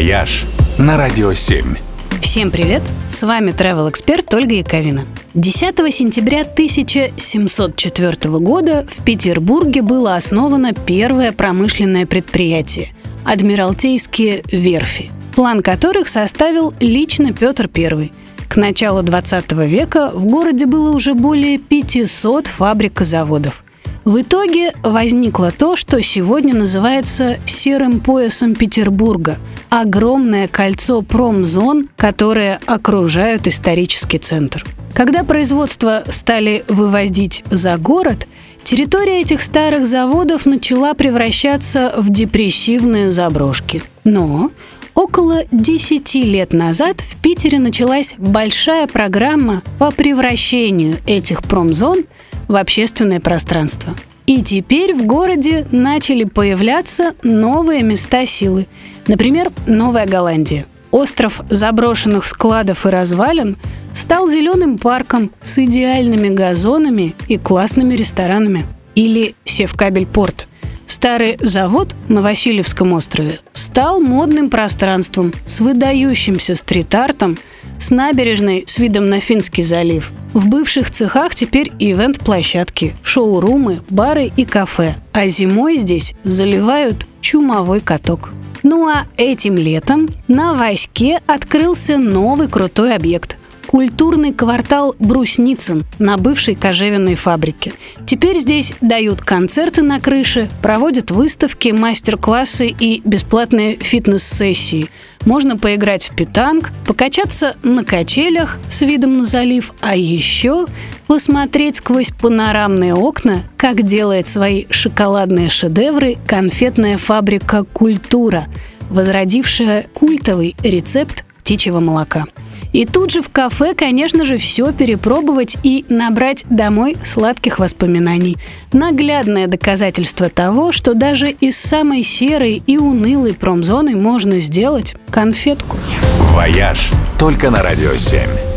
«Вояж» на Радио 7. Всем привет! С вами travel эксперт Ольга Яковина. 10 сентября 1704 года в Петербурге было основано первое промышленное предприятие – Адмиралтейские верфи, план которых составил лично Петр I. К началу 20 века в городе было уже более 500 фабрик и заводов – в итоге возникло то, что сегодня называется серым поясом Петербурга – огромное кольцо промзон, которые окружают исторический центр. Когда производство стали вывозить за город, территория этих старых заводов начала превращаться в депрессивные заброшки. Но Около 10 лет назад в Питере началась большая программа по превращению этих промзон в общественное пространство. И теперь в городе начали появляться новые места силы. Например, Новая Голландия. Остров заброшенных складов и развалин стал зеленым парком с идеальными газонами и классными ресторанами. Или Севкабель-Порт. Старый завод на Васильевском острове стал модным пространством с выдающимся стрит-артом, с набережной с видом на Финский залив. В бывших цехах теперь ивент-площадки, шоурумы, бары и кафе. А зимой здесь заливают чумовой каток. Ну а этим летом на Ваське открылся новый крутой объект культурный квартал Брусницын на бывшей кожевенной фабрике. Теперь здесь дают концерты на крыше, проводят выставки, мастер-классы и бесплатные фитнес-сессии. Можно поиграть в питанг, покачаться на качелях с видом на залив, а еще посмотреть сквозь панорамные окна, как делает свои шоколадные шедевры конфетная фабрика «Культура», возродившая культовый рецепт птичьего молока. И тут же в кафе, конечно же, все перепробовать и набрать домой сладких воспоминаний. Наглядное доказательство того, что даже из самой серой и унылой промзоны можно сделать конфетку. «Вояж» только на «Радио 7».